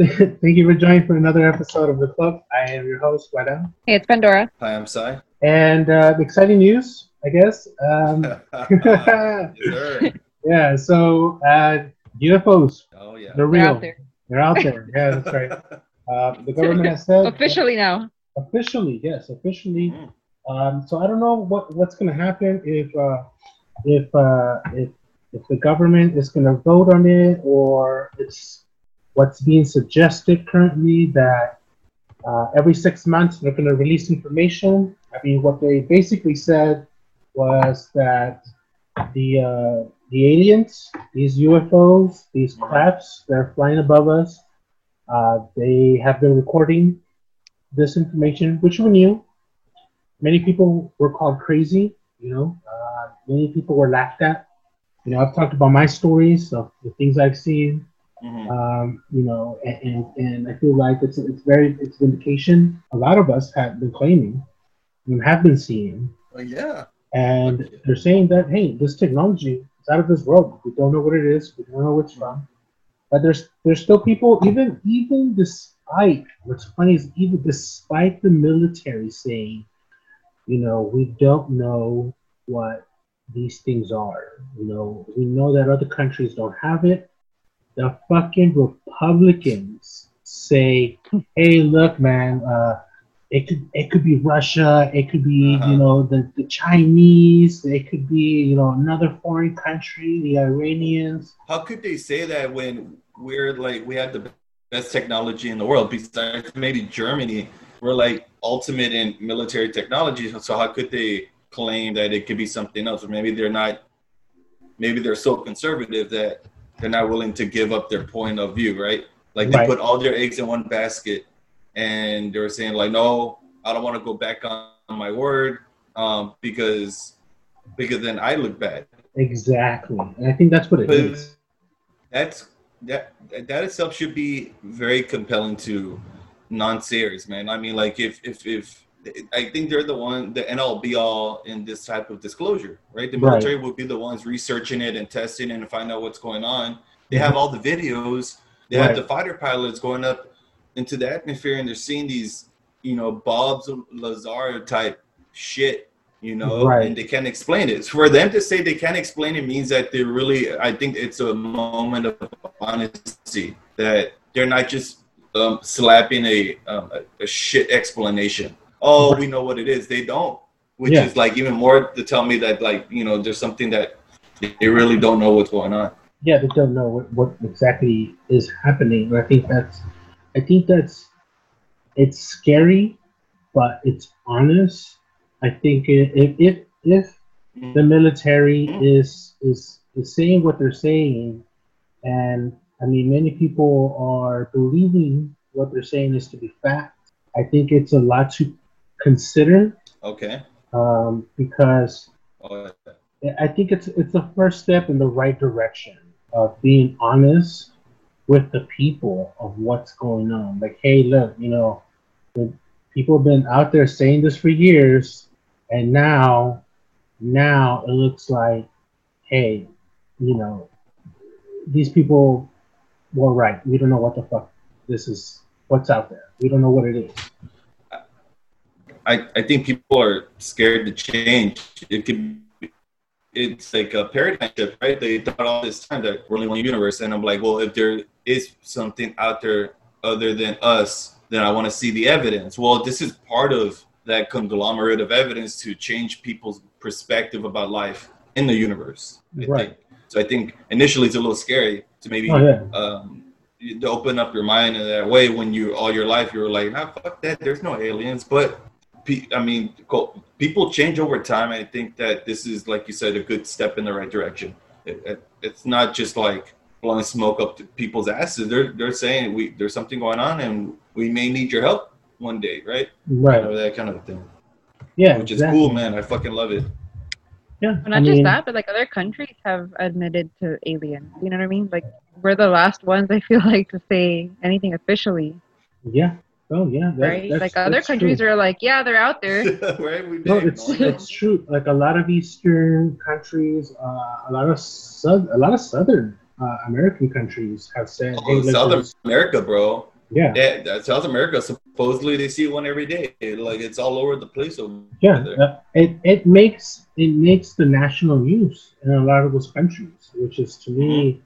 Thank you for joining for another episode of The Cloaked. I am your host, Wada. Hey, it's Pandora. Hi, I'm Sai. And uh, exciting news, I guess. Um, yes, yeah, so uh, UFOs, Oh yeah. they're They're real. out there. They're out there. Yeah, that's right. Uh, the government has said Officially now. officially, yes, officially. Mm. Um, so I don't know what what's going to happen if uh, if uh, if if the government is going to vote on it or it's what's being suggested currently that uh, every six months they're going to release information. I mean, what they basically said was that the uh, the aliens, these UFOs, these crafts, they're flying above us. Uh, they have been recording this information, which we knew. Many people were called crazy, you know. Uh, many people were laughed at. You know, I've talked about my stories of the things I've seen. Mhm. Um, you know, and, and, and I feel like it's it's very it's vindication. A lot of us have been claiming and have been seeing, Oh, yeah. and they're saying that hey, this technology is out of this world. We don't know what it is. We don't know where it's from. But there's there's still people even even despite what's funny is even despite the military saying, you know, we don't know what these things are. You know, we know that other countries don't have it. The fucking Republicans say, "Hey, look, man, uh, it could it could be Russia, it could be Uh-huh. you know the, the Chinese, it could be you know another foreign country, the Iranians." How could they say that when we're like we have the best technology in the world besides maybe Germany? We're like ultimate in military technology. So how could they claim that it could be something else? Or maybe they're not. Maybe they're so conservative that they're not willing to give up their point of view, right? Like they Right. put all their eggs in one basket, and they're saying like, no, I don't want to go back on my word um, because because then I look bad. Exactly, and I think that's what it But is. that's that that itself should be very compelling to non-sayers, man. I mean, like if if if I think they're the one, the end all be all in this type of disclosure, right? The Right. military would be the ones researching it and testing it and find out what's going on. They have all the videos. They Right. have the fighter pilots going up into the atmosphere and they're seeing these, you know, Bob's Lazar type shit, you know, Right. and they can't explain it. For them to say they can't explain it means that they really, I think it's a moment of honesty that they're not just um, slapping a, um, a, a shit explanation. Oh, we know what it is. They don't, which Yeah. is like even more to tell me that like you know there's something that they really don't know what's going on. yeah, they don't know what, what exactly is happening. I think that's, I think that's, it's scary, but it's honest. I think if if if mm-hmm. the military mm-hmm. is is is saying what they're saying, and I mean many people are believing what they're saying is to be fact. I think it's a lot to consider Okay. um, because Oh, I think it's it's the first step in the right direction of being honest with the people of what's going on. Like, hey, look, you know, the people have been out there saying this for years, and now, now it looks like, hey, you know, these people were right. We don't know what the fuck this is. What's out there? We don't know what it is. I, I think people are scared to change. It could it's like a paradigm shift, right? They thought all this time that we're the only one universe, and I'm like, well, if there is something out there other than us, then I want to see the evidence. Well, this is part of that conglomerate of evidence to change people's perspective about life in the universe. I Right. think. So I think initially it's a little scary to maybe Oh yeah, um, to open up your mind in that way when you all your life you were like, nah, fuck that. There's no aliens, but I mean, co- people change over time. I think that this is, like you said, a good step in the right direction. It, it, it's not just like blowing smoke up to people's asses. They're they're saying we there's something going on and we may need your help. one day, right? Right. Or that kind of a thing. Yeah. Which is cool, man. I fucking love it. Yeah. Well, I not just that, but like other countries have admitted to aliens. You know what I mean? Like we're the last ones I feel like to say anything officially, Yeah. Oh yeah. That, right? that's- like other that's countries true. are like, yeah, they're out there. right? We No, it's it's true. Like a lot of Eastern countries, uh, a lot of south, a lot of Southern uh, American countries have said, Oh, "Hey, South there's- America, bro. yeah, Yeah, South America. Supposedly they see one every day. Like it's all over the place. Over yeah." there. uh, it it makes it makes the national news in a lot of those countries, which is to me,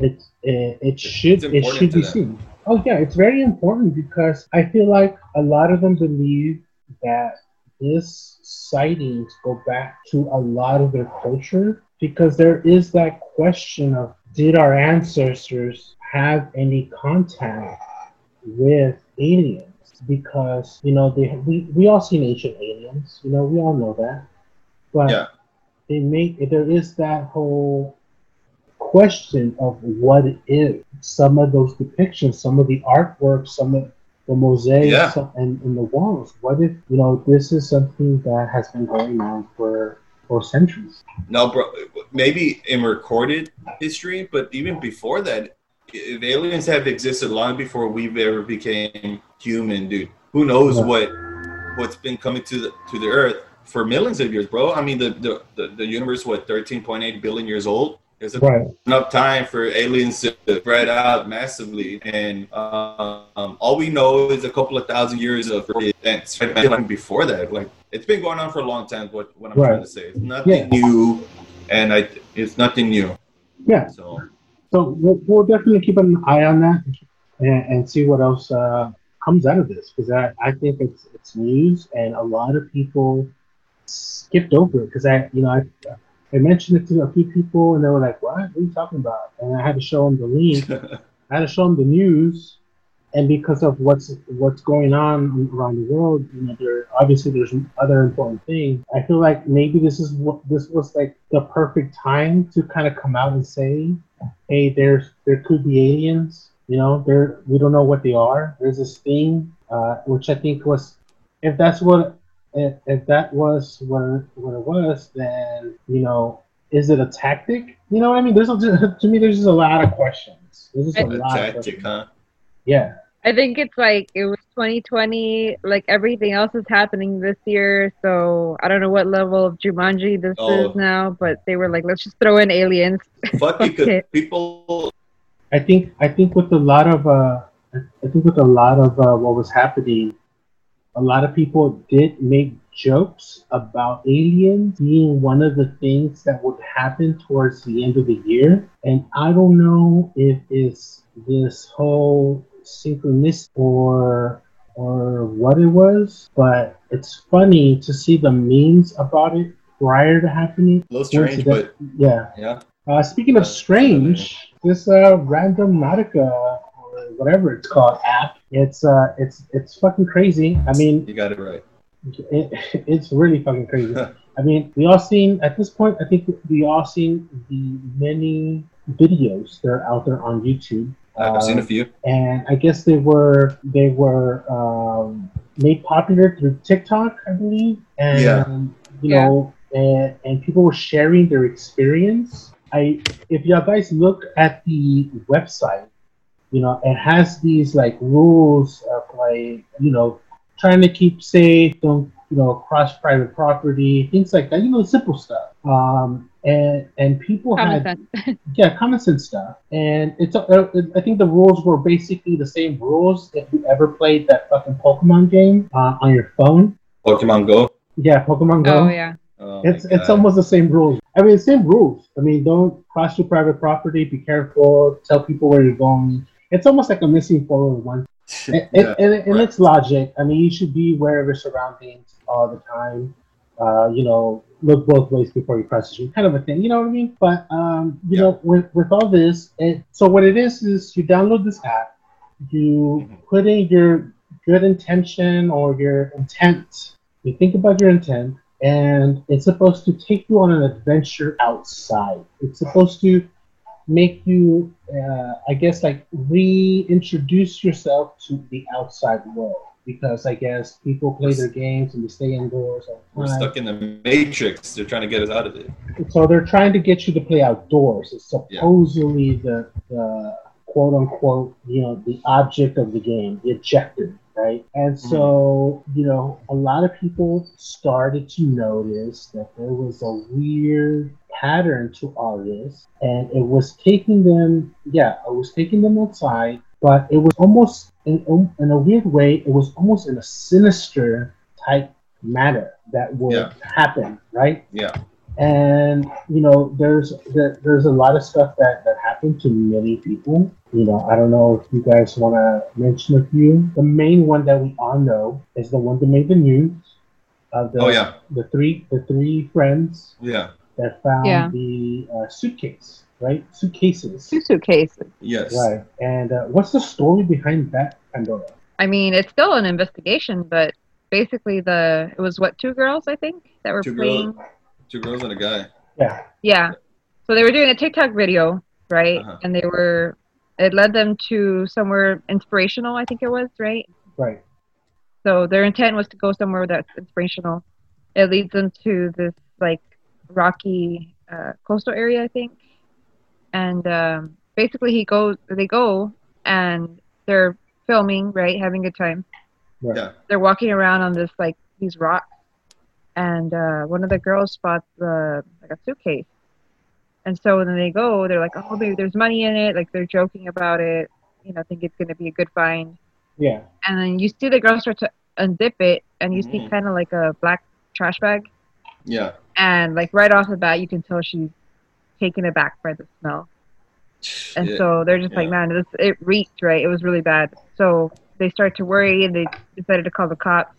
it it, it should it Mm-hmm. should be them. seen. Oh yeah, it's very important because I feel like a lot of them believe that this sightings go back to a lot of their culture because there is that question of did our ancestors have any contact with aliens because you know they we, we all seen ancient aliens you know we all know that but Yeah. they make there is that whole question of what it is some of those depictions some of the artwork some of the mosaics Yeah. and, and the walls what if you know this is something that has been going on for for centuries No, bro. Maybe in recorded history, but even before that, if aliens have existed long before we've ever became human, dude, who knows Yeah. what what's been coming to the to the Earth for millions of years, bro? I mean, the the the, the universe, what thirteen point eight billion years old. There's right enough time for aliens to spread out massively, and um, all we know is a couple of thousand years of events. Like before that, like it's been going on for a long time. What what I'm Right. trying to say, it's nothing Yeah. new, and I it's nothing new. yeah So So we'll, we'll definitely keep an eye on that and, and see what else uh, comes out of this because I, I think it's it's news and a lot of people skipped over it because I you know I I mentioned it to a few people and they were like what? What are you talking about? And I had to show them the link. I had to show them the news. And because of what's what's going on around the world you know there obviously there's other important things. I feel like maybe this is what this was like the perfect time to kind of come out and say hey, there's there could be aliens. You know, there we don't know what they are. There's this thing, uh, which I think was, if that's what, if, if that was what it, what it was, then you know, is it a tactic? You know what I mean? There's a, to me, there's just a lot of questions. There's just a a lot. Tactic, questions. huh? Yeah, I think it's like it was 2020. Like everything else is happening this year, so I don't know what level of Jumanji this Oh. is now. But they were like, let's just throw in aliens. Fuck it, 'cause Okay. people. I think I think with a lot of uh, I think with a lot of uh, what was happening, a lot of people did make jokes about aliens being one of the things that would happen towards the end of the year, and I don't know if it's this whole synchronicity or or what it was, but it's funny to see the memes about it prior to happening. A little strange, but Yeah. yeah. Uh, speaking of strange, this uh, Randonautica or whatever it's called app, it's uh, it's it's fucking crazy. I mean, You got it right. it, it's really fucking crazy. I mean, we all seen at this point. I think we all seen the many videos that are out there on YouTube. I've seen a Um, few. and I guess they were they were um, made popular through TikTok, I believe. And Yeah. you Yeah. know, and, and people were sharing their experience. I if you guys look at the website, you know, it has these like rules of like you know trying to keep safe, don't you know cross private property, things like that. You know, simple stuff. Um, and and people Common had sense. yeah, common sense stuff. And it's uh, I think the rules were basically the same rules if you ever played that fucking Pokemon game uh, on your phone. Pokemon Go. Yeah, Pokemon Go. oh yeah. Oh It's it's almost the same rules. I mean, same rules. I mean, don't cross your private property. Be careful. Tell people where you're going. It's almost like a Missing 411. And, Yeah, and, and, right. it's logic. I mean, you should be aware of your surroundings all the time. Uh, you know, look both ways before you cross the street, kind of a thing. You know what I mean? But um, you Yeah. know, with with all this, it, so what it is is you download this app, you Mhm. put in your good intention or your intent. You think about your intent, and it's supposed to take you on an adventure outside. It's supposed to make you, uh, I guess, like reintroduce yourself to the outside world. because I guess people play their games and they stay indoors all the We're stuck in the matrix. They're trying to get us out of it. So they're trying to get you to play outdoors. It's supposedly the the quote unquote, you know, the object of the game, the objective, right? And mm-hmm. so, you know, a lot of people started to notice that there was a weird pattern to all this, and it was taking them, yeah, it was taking them outside, but it was almost in, in a weird way, it was almost in a sinister type manner that would Yeah. happen, right? Yeah. And you know there's there, there's a lot of stuff that that happened to many people you know i don't know if you guys want to mention a few the main one that we all know is the one that made the news of the Oh yeah. the three the three friends Yeah. that found Yeah. the uh, suitcase right suitcases Two suitcases. Yes. right and uh, what's the story behind that pandora I mean, it's still an investigation, but basically the it was what two girls I think that were Two playing. girls. Two girls and a guy. yeah Yeah. So they were doing a TikTok video, right? Uh-huh. And they were it led them to somewhere inspirational, I think it was, right? right So their intent was to go somewhere that's inspirational. It leads them to this like rocky uh, coastal area, I think. And um, basically, he goes. They go and they're filming, right, having a good time. Yeah. They're walking around on this like these rocks, and uh, one of the girls spots the like a suitcase. And so when they go, they're like, "Oh, maybe there's money in it." Like they're joking about it, you know, think it's gonna be a good find yeah and then you see the girl start to unzip it and you see Mhm. kind of like a black trash bag Yeah. and like right off the bat you can tell she's taken aback by the smell and Yeah. so they're just like man this it reeked right it was really bad so they start to worry and they decided to call the cops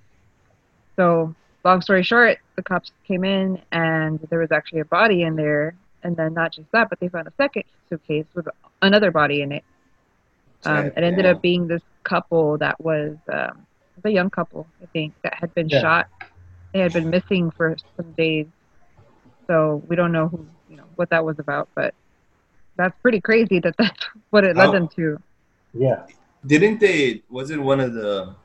so long story short the cops came in and there was actually a body in there and then not just that but they found a second suitcase with another body in it um, it ended Yeah. up being this couple that was um, a young couple, I think, that had been Yeah. shot. They had been missing for some days, so we don't know who, you know, what that was about. But that's pretty crazy that that's what it led How- them to. yeah Didn't they? Wasn't one of the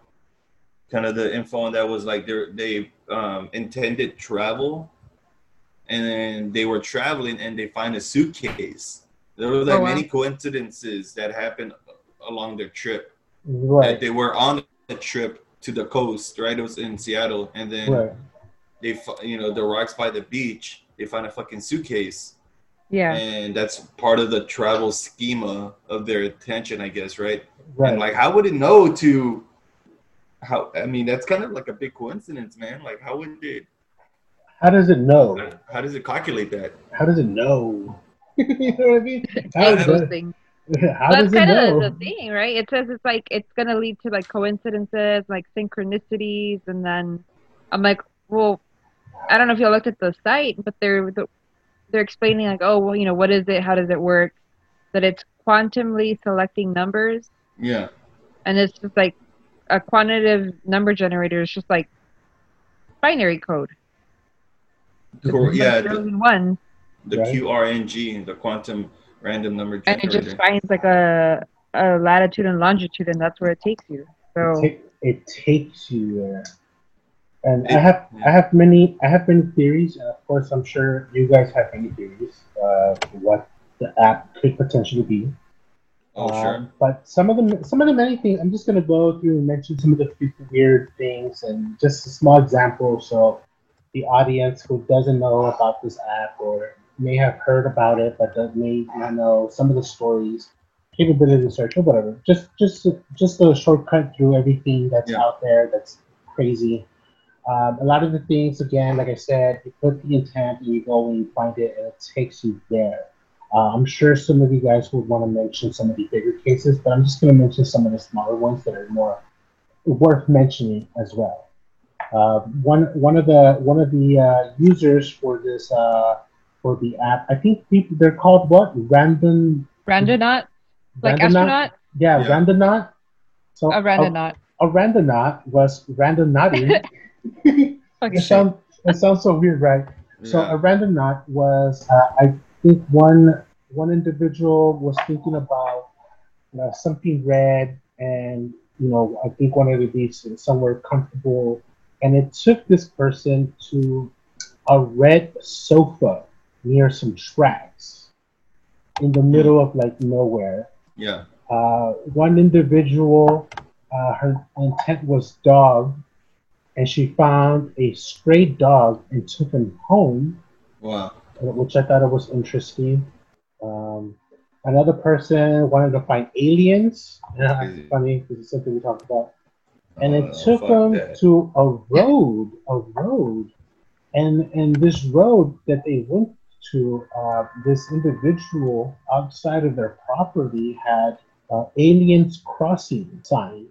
kind of the info on that was like they they um, intended travel, and then they were traveling and they find a suitcase. There were like Oh, wow. many coincidences that happened along their trip. right That they were on a trip to the coast, right? It was in Seattle, and then right they, you know, the rocks by the beach. They find a fucking suitcase, Yeah, and that's part of the travel schema of their attention, I guess, right? right And like, how would it know to? How I mean, that's kind of like a big coincidence, man. Like, how would it? how does it know How does it calculate that? how does it know? you know what I mean? How, does it, how That's does it kind know? of the thing, right? It says it's like it's gonna lead to like coincidences, like synchronicities, and then I'm like, well, I don't know if you looked at the site, but they're they're explaining like, oh, well, you know, what is it? How does it work? That it's quantumly selecting numbers, Yeah, and it's just like a quantitative number generator is just like binary code. Cor- yeah. zeros The, and ones, the Right. QRNG, the quantum random number generator. and it just finds like a a latitude and longitude, and that's where it takes you. So it, ta- it takes you there. And I have yeah. I have many I have many theories, and of course I'm sure you guys have many theories of what the app could potentially be. Oh, Uh, sure. But some of the some of the many things I'm just gonna go through and mention some of the weird things and just a small example so the audience who doesn't know about this app or may have heard about it but may not know some of the stories, capability search or whatever. Just just just a shortcut through everything that's Yeah. out there that's crazy. Um, a lot of the things, again, like I said, you put the intent and you go and you find it, and it takes you there. Uh, I'm sure some of you guys would want to mention some of the bigger cases, but I'm just going to mention some of the smaller ones that are more worth mentioning as well. Uh, one one of the one of the uh, users for this uh, for the app, I think people they're called what random randonaut, like randonaut? astronaut, Yeah, Yeah. randonaut. So a randonaut. a, a randonaut was randonauting. Okay. it sounds it sounds so weird, right? So a randonaut was, uh, I think one one individual was thinking about uh, something red, and you know, I think wanted to be somewhere comfortable, and it took this person to a red sofa near some tracks in the middle of like nowhere. Yeah. Uh, one individual, uh, her intent was dog, and she found a stray dog and took him home. Wow. Which I thought it was interesting. Um, another person wanted to find aliens. Yeah, funny because it's something we talked about. And it Oh, took them that. to a road, a road, and and this road that they went to, uh, this individual outside of their property had uh, aliens crossing sign,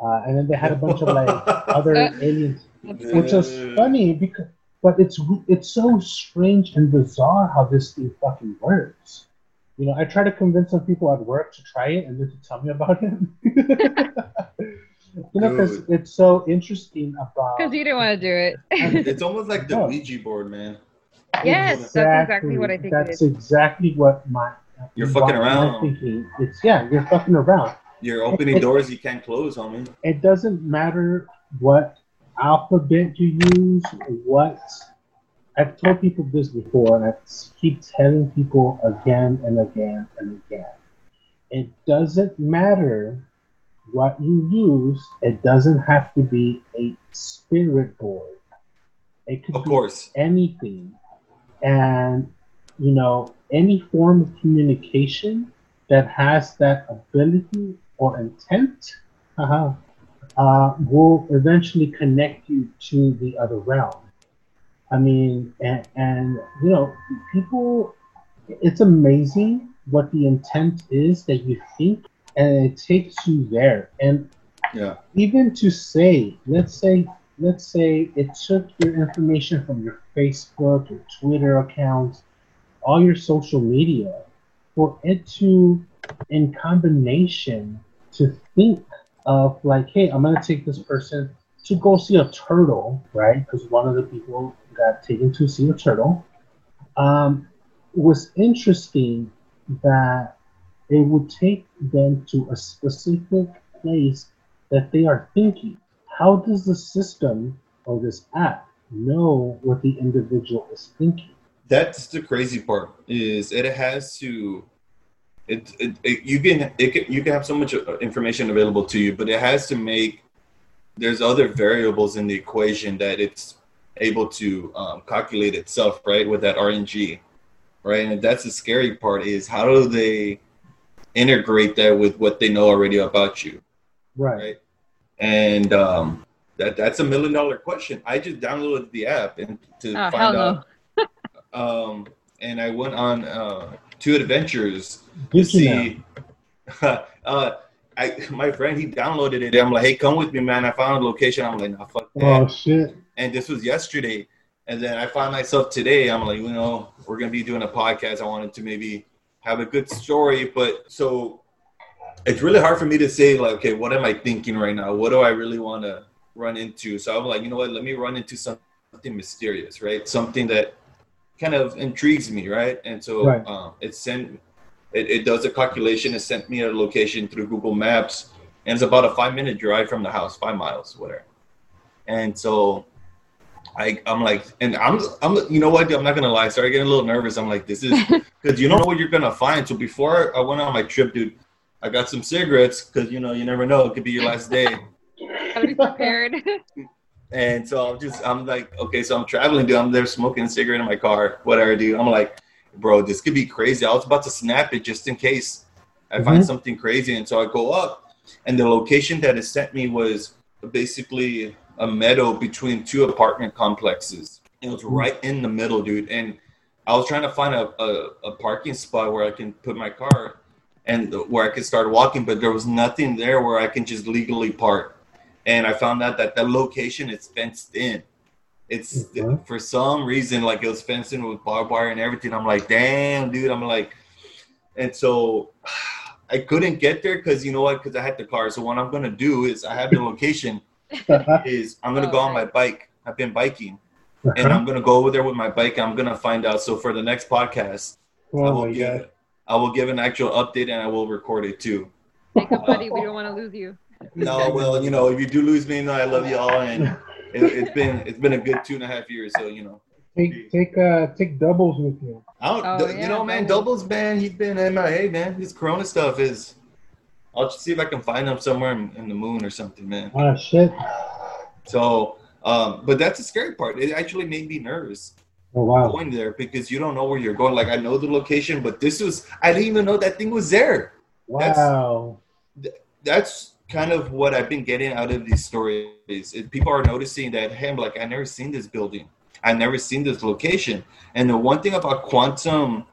uh, and then they had a bunch of like other Uh, aliens, which was funny because. But it's it's so strange and bizarre how this thing fucking works. You know, I try to convince some people at work to try it and then to tell me about it. you know, because it's so interesting about. Because you didn't want to do it. It's almost like the. Ouija board, man. yes, that's exactly what I think That's it is. exactly what my. You're fucking around. Thinking. It's yeah, you're fucking around. You're opening doors you can't close, homie. It doesn't matter what alphabet you use, what. I've told people this before, and I keep telling people again and again and again. It doesn't matter what you use. It doesn't have to be a spirit board. It could Of be course. anything. And, you know, any form of communication that has that ability or intent uh uh, will eventually connect you to the other realm. I mean, and, and, you know, people, it's amazing what the intent is that you think, and it takes you there. And Yeah. even to say, let's say, let's say it took your information from your Facebook, your Twitter accounts, all your social media, for it to, in combination, to think of like, hey, I'm gonna take this person to go see a turtle, right? Because one of the people got taken to see a turtle. Um, was interesting that it would take them to a specific place that they are thinking. How does the system or this app know what the individual is thinking? That's the crazy part. Is it has to. It, it, it you can it can, you can have so much uh, information available to you, but it has to make. There's other variables in the equation that it's able to um, calculate itself, right? With that RNG, right? And that's the scary part is how do they integrate that with what they know already about you, Right. right? And um, that that's a million dollar question. I just downloaded the app and to Oh, hell find no. out um, and I went on uh, two adventures to you see. uh, I my friend he downloaded it. I'm like, hey, come with me, man. I found a location. I'm like, nah, fuck that. Oh shit! And this was yesterday, and then I found myself today. I'm like, you know, we're gonna be doing a podcast. I wanted to maybe have a good story, but so it's really hard for me to say like, okay, what am I thinking right now? What do I really want to run into? So I'm like, you know what? Let me run into something mysterious, right? Something that kind of intrigues me, right? And so Right. um, it sent it, it does a calculation. It sent me a location through Google Maps, and it's about a five minute drive from the house, five miles, whatever. And so I I'm like, and I'm I'm you know what? I'm not gonna lie. I started getting a little nervous. I'm like, this is because you don't know what you're gonna find. So before I went on my trip, dude, I got some cigarettes because you know you never know. It could be your last day. Gotta be prepared. And so I'm just, I'm like, okay, so I'm traveling, dude. I'm there smoking a cigarette in my car, whatever, dude. I'm like, bro, this could be crazy. I was about to snap it just in case I find Mhm. something crazy. And so I go up, and the location that it sent me was basically a meadow between two apartment complexes. It was right in the middle, dude. And I was trying to find a, a, a parking spot where I can put my car and where I could start walking, but there was nothing there where I can just legally park and I found out that the location is fenced in. It's Mhm. for some reason like it was fenced in with barbed wire and everything. I'm like, damn, dude. I'm like, and so I couldn't get there because you know what? Because I had the car. So what I'm gonna do is I have the location. Is I'm gonna Oh, go on my bike. I've been biking, and I'm gonna go over there with my bike. I'm gonna find out. So for the next podcast, I oh will give god! I will give an actual update and I will record it too. Take a buddy. We don't want to lose you. No, well, you know, if you do lose me, no, I love you all, and it, it's been it's been a good two and a half years. So you know, Take take uh take doubles with you. I don't, Oh, you yeah, know, man, doubles. doubles, man, he's been MIA, man. His Corona stuff is. I'll just see if I can find him somewhere in, in the moon or something, man. Ah shit. So, um, but that's the scary part. It actually made me nervous Oh wow. going there because you don't know where you're going. Like I know the location, but this was I didn't even know that thing was there. Wow. That's kind of what I've been getting out of these stories. Is people are noticing that hey, I'm like I never seen this building, I never seen this location. And the one thing about quantum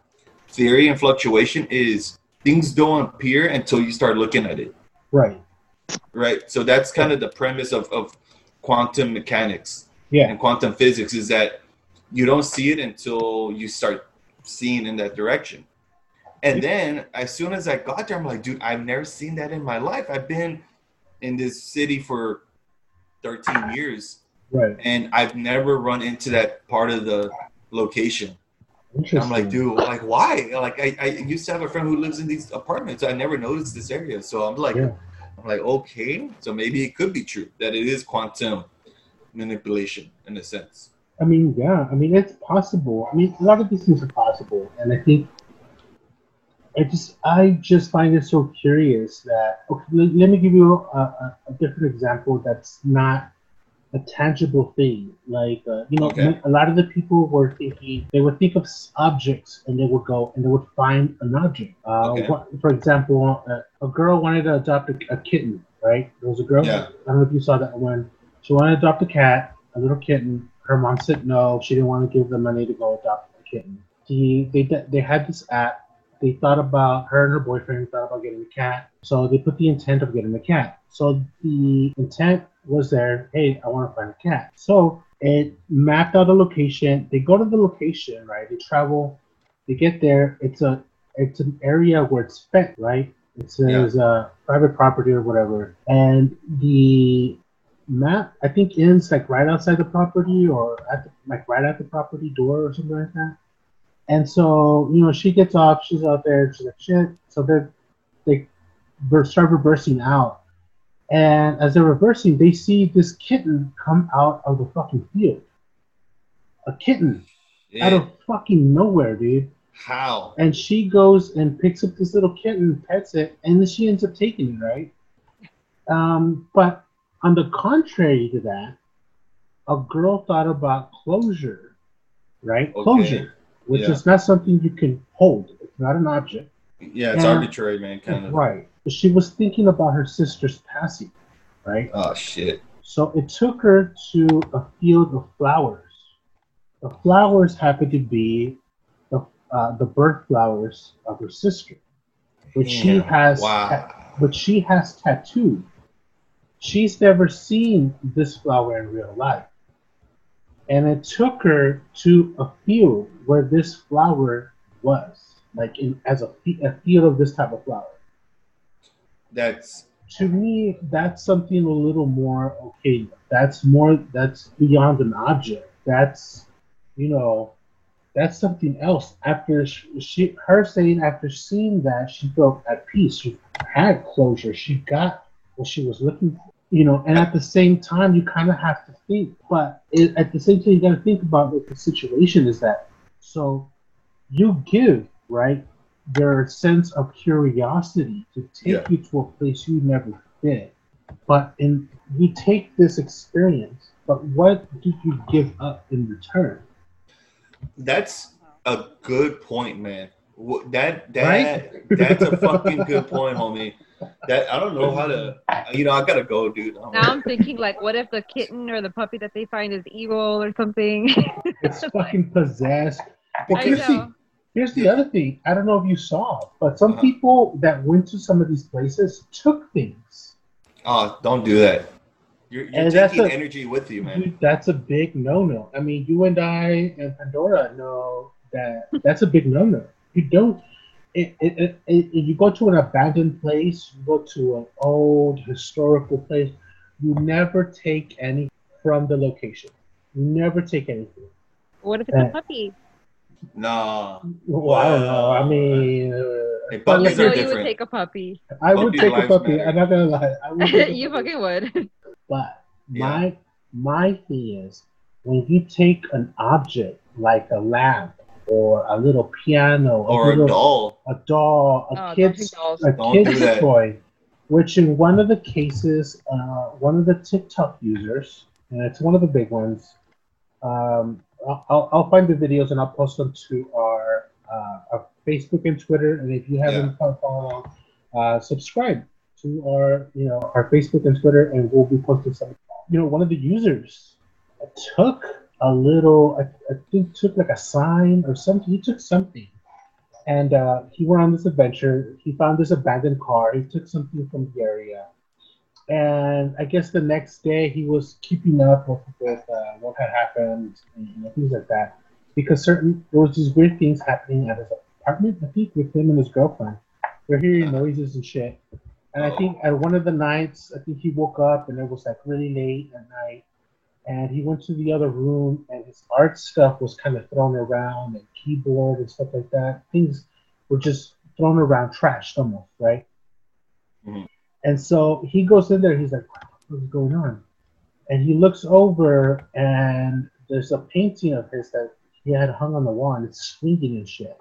theory and fluctuation is things don't appear until you start looking at it, Right. right? So that's kind of the premise of, of quantum mechanics Yeah. and quantum physics is that you don't see it until you start seeing in that direction. And then as soon as I got there, I'm like, dude, I've never seen that in my life. I've been in this city for 13 years Right. and I've never run into that part of the location. I'm like, dude, like why? Like I, I used to have a friend who lives in these apartments. I never noticed this area. So I'm like, Yeah. I'm like, okay. So maybe it could be true that it is quantum manipulation in a sense. I mean, yeah. I mean, it's possible. I mean, a lot of these things are possible, and I think I just I just find it so curious that. Okay, let, let me give you a, a, a different example that's not a tangible thing. Like uh, you know, Okay. a lot of the people were thinking they would think of objects and they would go and they would find an object. Uh, Okay. what, for example, uh, a girl wanted to adopt a, a kitten. Right? There was a girl. Yeah. I don't know if you saw that one. She wanted to adopt a cat, a little kitten. Her mom said no. She didn't want to give the money to go adopt a kitten. He, they, they had this app. They thought about her and her boyfriend thought about getting a cat. So they put the intent of getting a cat. So the intent was there. Hey, I want to find a cat. So it mapped out a location. They go to the location, right? They travel. They get there. It's a it's an area where it's fenced, right? It says uh, private property or whatever. And the map, I think, ends like right outside the property or at the, like right at the property door or something like that. And so, you know, she gets off. She's out there. She's like, shit. So they they start reversing out. And as they're reversing, they see this kitten come out of the fucking field. A kitten out of fucking nowhere, dude. How? And she goes and picks up this little kitten, pets it, and then she ends up taking it, right? Um, but on the contrary to that, a girl thought about closure, right? Okay. Closure, which Yeah. is not something you can hold. It's not an object. Yeah, it's Yeah. arbitrary, man. Kind of. Right. But she was thinking about her sister's passing, right? Oh shit. So it took her to a field of flowers. The flowers happened to be the, uh, the birth flowers of her sister, which she has, Wow. which she has tattooed. She's never seen this flower in real life, and it took her to a field where this flower was, like in as a, a field of this type of flower That's to me, that's something a little more okay. That's more. That's beyond an object. That's, you know, that's something else. After she, she her saying after seeing that, she felt at peace. She had closure. She got what she was looking for. You know, and at the same time, you kind of have to think. But it, at the same time, you got to think about what the situation is that. So, you give right their sense of curiosity to take Yeah. you to a place you never been. But in you take this experience, but what do you give up in return? that's a good point, man. Wh- That that Right? that's a fucking good point, homie. That I don't know how to. You know, I gotta go, dude. I don't Now know. I'm thinking like, what if the kitten or the puppy that they find is evil or something? It's fucking possessed. But I here's the, know. here's the other thing. I don't know if you saw, but some Uh-huh. people that went to some of these places took things. Oh, don't do that. You're, you're And that's taking a- energy with you, man. Dude, that's a big no-no. I mean, you and I and Pandora know that that's a big no-no. You don't. It, it, it, it, if you go to an abandoned place, you go to an old historical place, you never take any from the location. You never take anything. What if it's Uh, a puppy? Nah. Well, I don't know. I mean, uh, Hey, puppies So are like, you would take a puppy. I would take a puppy. matter. I'm not gonna lie. I would take you fucking would. But Yeah. my my thing is when you take an object like a lamp or a little piano or a little, doll. a doll, a Oh, kid's a Don't do kid's that. toy, which in one of the cases, uh, one of the TikTok users, and it's one of the big ones. Um, I'll- I'll, I'll find the videos and I'll post them to our, uh, our Facebook and Twitter. And if you haven't followed, along, uh, subscribe to our, you know, our Facebook and Twitter, and we'll be posting some. You know, one of the users took a little, I, I think, took like a sign or something. He took something and uh, he went on this adventure. He found this abandoned car. He took something from the area, and I guess the next day he was keeping up with, with uh, what had happened, and you know, things like that. Because certain there was these weird things happening at his apartment. I think with him and his girlfriend, they're hearing noises and shit. And I think at one of the nights, I think he woke up and it was like really late at night, and he went to the other room and his art stuff was kind of thrown around and keyboard and stuff like that. Things were just thrown around, trashed almost, right? Mhm. And so he goes in there. He's like, "What is going on?" And he looks over, and there's a painting of his that he had hung on the wall, and it's swinging and shit.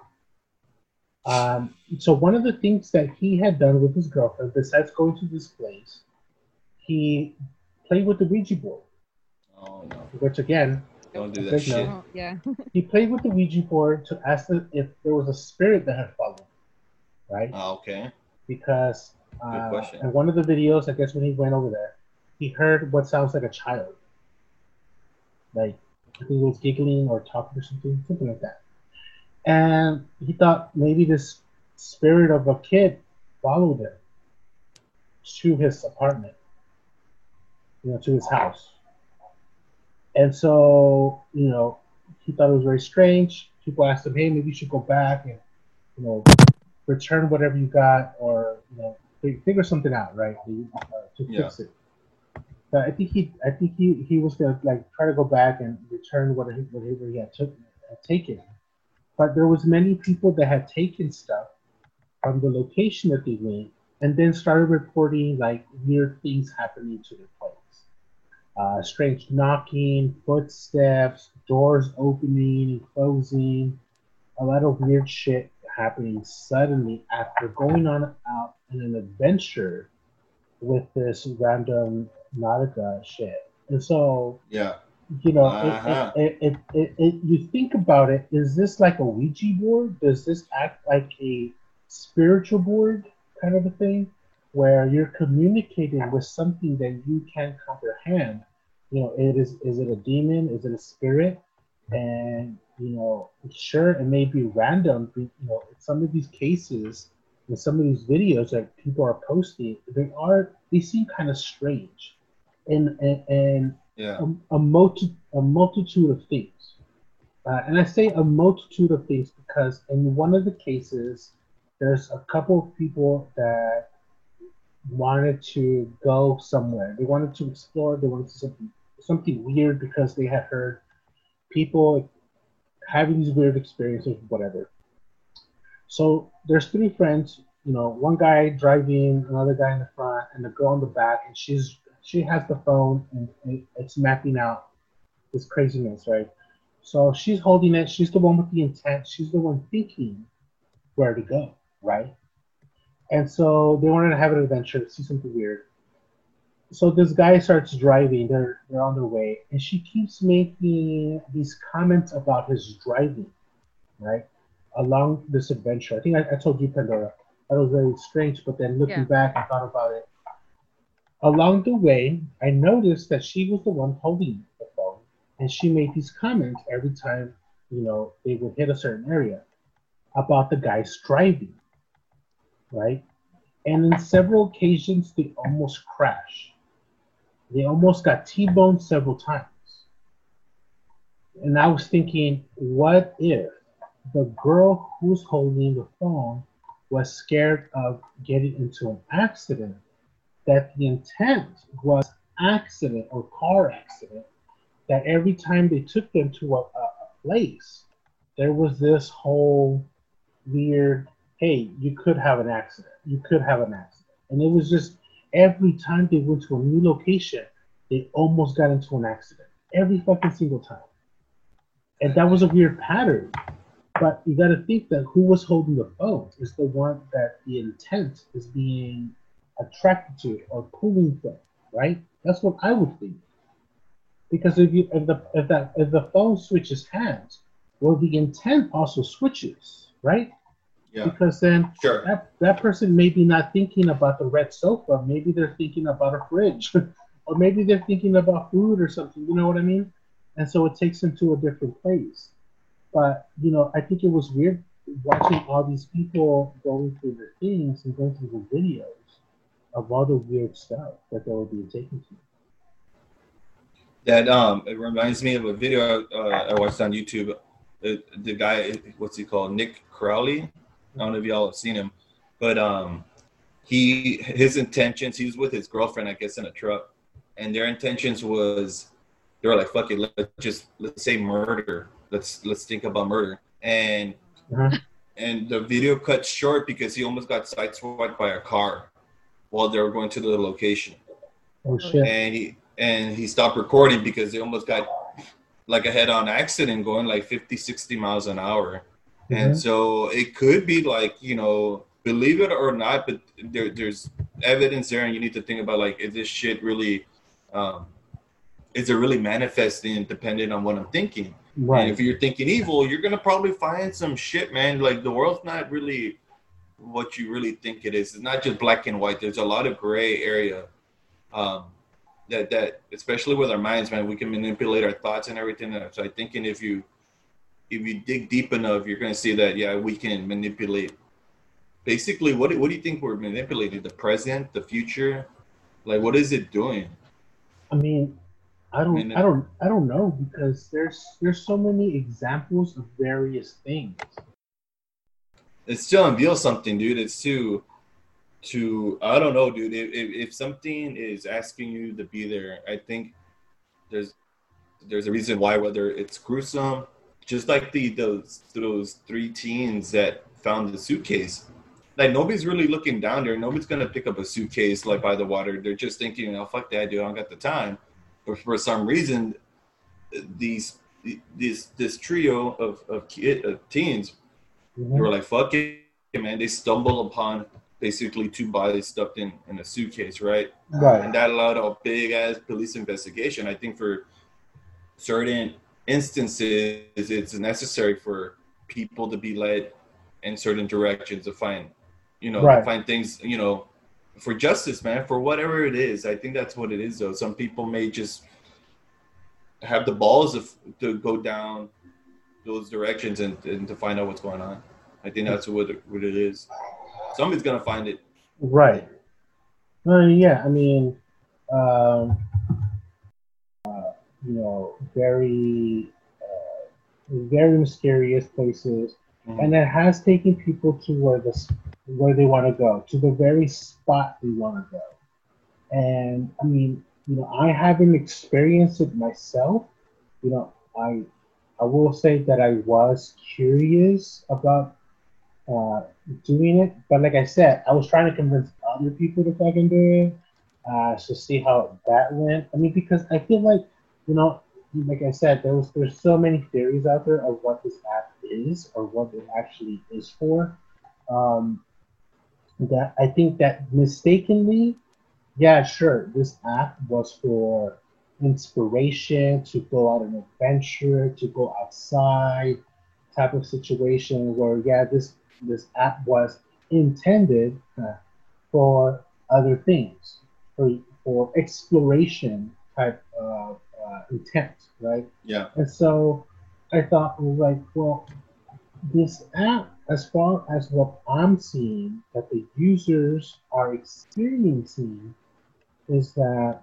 Um, so one of the things that he had done with his girlfriend, besides going to this place, he played with the Ouija board, Oh no! which again, Don't do that shit. no. Oh, yeah. he played with the Ouija board to ask the, if there was a spirit that had followed, him, right? Oh, okay. Because uh, in one of the videos, I guess when he went over there, he heard what sounds like a child, like I think he was giggling or talking or something, something like that. And he thought maybe this spirit of a kid followed him to his apartment, you know, to his house. And so, you know, he thought it was very strange. People asked him, "Hey, maybe you should go back and, you know, return whatever you got, or you know, figure something out, right, uh, to Yeah. fix it." But I think he, I think he, he was gonna like try to go back and return whatever whatever he had took had taken. But there was many people that had taken stuff from the location that they went, and then started reporting like weird things happening to place uh, strange knocking, footsteps, doors opening and closing, a lot of weird shit happening suddenly after going on out in an adventure with this random Nautica shit. And so, Yeah. you know, Uh-huh. it, it, it, it, it, you think about it, is this like a Ouija board? Does this act like a spiritual board kind of a thing? Where you're communicating with something that you can't comprehend. You know, it is is it a demon? Is it a spirit? And you know, sure, it may be random. But, you know, in some of these cases, and some of these videos that people are posting, they are they seem kind of strange, and and, and Yeah. a, a, multi, a multitude of things. Uh, and I say a multitude of things because in one of the cases, there's a couple of people that wanted to go somewhere. They wanted to explore. They wanted to see something something weird because they had heard people having these weird experiences, whatever. So there's three friends. You know, one guy driving, another guy in the front, and the girl in the back, and she's she has the phone and it, it's mapping out this craziness, right? So she's holding it. She's the one with the intent. She's the one thinking where to go, right? And so they wanted to have an adventure, see something weird. So this guy starts driving. They're they're on their way, and she keeps making these comments about his driving, right? Along this adventure. I think I, I told you, Pandora. That was very strange. But then looking Yeah. back, I thought about it. Along the way, I noticed that she was the one holding the phone, and she made these comments every time, you know, they would hit a certain area about the guy's driving, right? And in several occasions, they almost crashed. They almost got T-boned several times. And I was thinking, what if the girl who's holding the phone was scared of getting into an accident that the intent was accident or car accident that every time they took them to a, a, place there was this whole weird hey, you could have an accident. You could have an accident. And it was just every time they went to a new location, they almost got into an accident. Every fucking single time. And that was a weird pattern. But you got to think that who was holding the phone is the one that the intent is being attracted to or pulling from, right? That's what I would think. Because if you if the if that if the phone switches hands, well, the intent also switches, right? Yeah. Because then Sure. that that person may be not thinking about the red sofa. Maybe they're thinking about a fridge, or maybe they're thinking about food or something. You know what I mean? And so it takes them to a different place. But you know, I think it was weird watching all these people going through the things and going through the videos of all the weird stuff that they were being taken to. That um, it reminds me of a video uh, I watched on YouTube. The, the guy, what's he called? Nick Crowley. I don't know if y'all have seen him, but um, he his intentions. He was with his girlfriend, I guess, in a truck, and their intentions was they were like, "Fuck it, let's just let's say murder. Let's let's think about murder." And Uh-huh. and the video cut short because he almost got sideswiped by a car while they were going to the location Oh shit! and he and he stopped recording because they almost got like a head-on accident going like 50 60 miles an hour and Mhm. so it could be like you know believe it or not but there, there's evidence there and you need to think about like is this shit really um is it really manifesting depending on what i'm thinking and Right. if you're thinking evil, you're gonna probably find some shit, man. Like the world's not really what you really think it is. It's not just black and white. There's a lot of gray area. Um, that that especially with our minds, man, we can manipulate our thoughts and everything. So I thinking if you if you dig deep enough, you're gonna see that yeah, we can manipulate. Basically, what do- what do you think we're manipulating? The present, the future, like what is it doing? I mean, I don't, I don't, I don't know because there's there's so many examples of various things. it's to unveil something, dude. It's too, to I don't know, dude. If, if if something is asking you to be there, I think there's there's a reason why. Whether it's gruesome, just like the those those three teens that found the suitcase. Like nobody's really looking down there. Nobody's gonna pick up a suitcase like by the water. They're just thinking, "Oh fuck that, dude. I don't got the time." But for some reason, these this this trio of of, kid, of teens Mhm. they were like, fuck it, man. They stumble upon basically two bodies stuffed in, in a suitcase, right? Right. And that allowed a big ass police investigation. I think for certain instances, it's necessary for people to be led in certain directions to find, you know, Right. find things, you know, for justice, man, for whatever it is. I think that's what it is, though. Some people may just have the balls of, to go down those directions and, and to find out what's going on. I think that's what it, what it is. Somebody's gonna find it. Right. Uh, yeah, I mean, um, you know, very, uh, very mysterious places, Mhm. and it has taken people to where the where they want to go, to the very spot they want to go. And I mean, you know, I haven't experienced it myself. You know, I I will say that I was curious about uh, doing it, but like I said, I was trying to convince other people to fucking do it uh, to see how that went. I mean, because I feel like you know, like I said, there's there's so many theories out there of what this app is or what it actually is for. Um, that I think that mistakenly, yeah, sure, this app was for inspiration to go out on adventure, to go outside, type of situation where yeah, this this app was intended uh, for other things, for for exploration type uh, intent, right? Yeah. And so I thought, well, like, well, this app, as far as what I'm seeing, that the users are experiencing, is that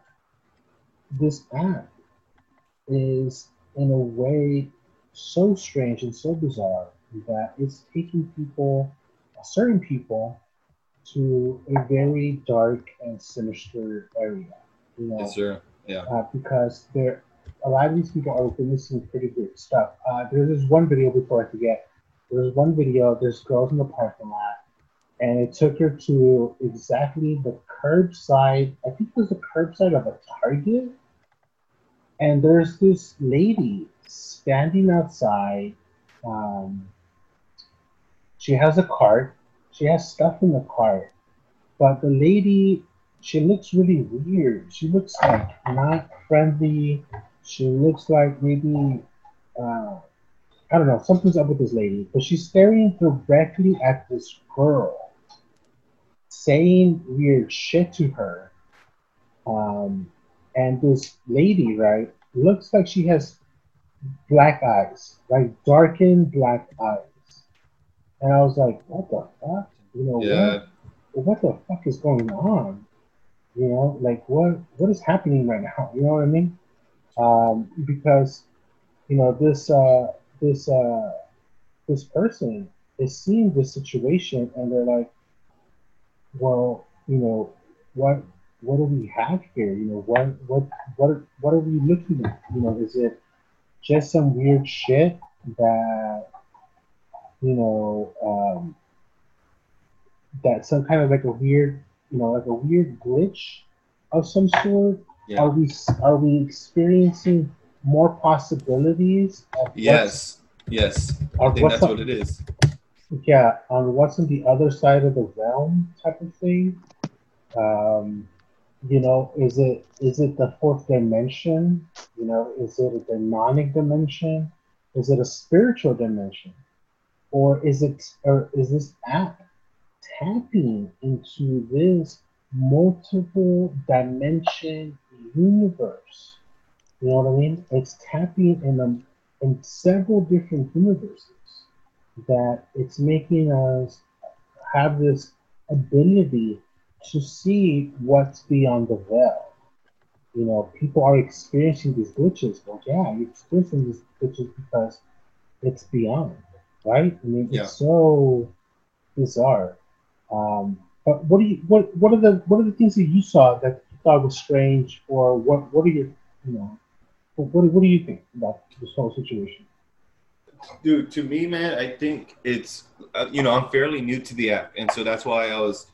this app is, in a way, so strange and so bizarre that it's taking people, certain people, to a very dark and sinister area. You know, Yes, sir. Yeah. uh, because there a lot of these people are witnessing pretty weird stuff. Uh, there's this one video before I forget. There's one video. There's girls in the parking lot, and it took her to exactly the curbside. I think it was the curbside of a Target, and there's this lady standing outside. Um, she has a cart. She has stuff in the cart, but the lady, she looks really weird. She looks like not friendly. She looks like maybe, uh, I don't know, something's up with this lady. But she's staring directly at this girl, saying weird shit to her. Um, and this lady, right, looks like she has black eyes, like darkened black eyes. And I was like, what the fuck? You know, Yeah. what, what the fuck is going on? You know, like what what is happening right now? You know what I mean? Um, because you know this uh, this uh, this person is seeing this situation and they're like, well, you know, what what do we have here? You know, what what what what are we looking at? You know, is it just some weird shit that you know um, that some kind of like a weird you know like a weird glitch of some sort Yeah. are we are we experiencing more possibilities of Yes. Yes. I think that's up- what it is. yeah on what's on the other side of the realm type of thing um you know is it is it the fourth dimension you know is it a demonic dimension is it a spiritual dimension or is it or is this app tapping into this multiple dimension universe you know what i mean it's tapping in a, in several different universes that it's making us have this ability to see what's beyond the veil. You know, people are experiencing these glitches. Well, yeah, you're experiencing these glitches because it's beyond, right? I mean, Yeah. it's so bizarre. Um, but what do you what what are the what are the things that you saw that you thought was strange, or what what are your you know what what, do you think about this whole situation? Dude, to me, man, I think it's uh, you know I'm fairly new to the app, and so that's why I was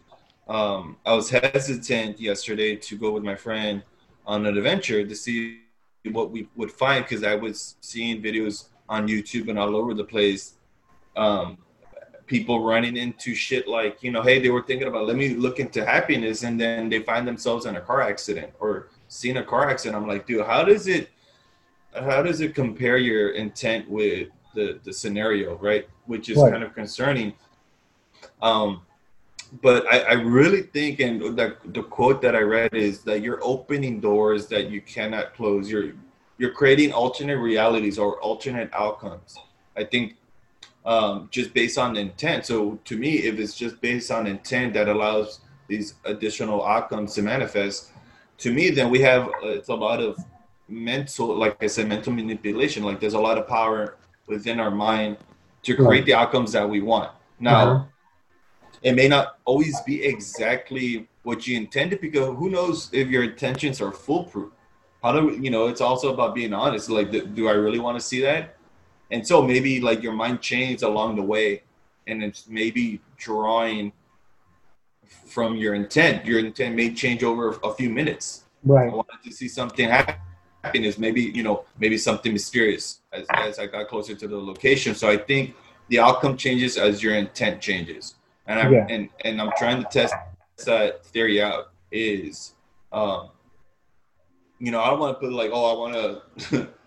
um, I was hesitant yesterday to go with my friend on an adventure to see what we would find because I was seeing videos on YouTube and all over the place, um, people running into shit like you know, hey, they were thinking about let me look into happiness, and then they find themselves in a car accident or seeing a car accident. I'm like, dude, how does it how does it compare your intent with the the scenario, right? Which is Right. kind of concerning. Um, but I, I really think, and the, the quote that I read is that you're opening doors that you cannot close. You're you're creating alternate realities or alternate outcomes. I think um, just based on intent. So to me, if it's just based on intent that allows these additional outcomes to manifest, to me, then we have uh, it's a lot of mental, like I said, mental manipulation. Like there's a lot of power within our mind to create the outcomes that we want. Now, Uh-huh. it may not always be exactly what you intended because who knows if your intentions are foolproof. How do we, you know? It's also about being honest. Like, do I really want to see that? And so maybe like your mind changed along the way, and it's maybe drawing from your intent. Your intent may change over a few minutes. Right. I wanted to see something happen. Happiness, maybe you know, maybe something mysterious as, as I got closer to the location. So I think the outcome changes as your intent changes, and I'm Yeah. and and I'm trying to test that theory out. Is um, you know, I don't want to put like, oh, I want to,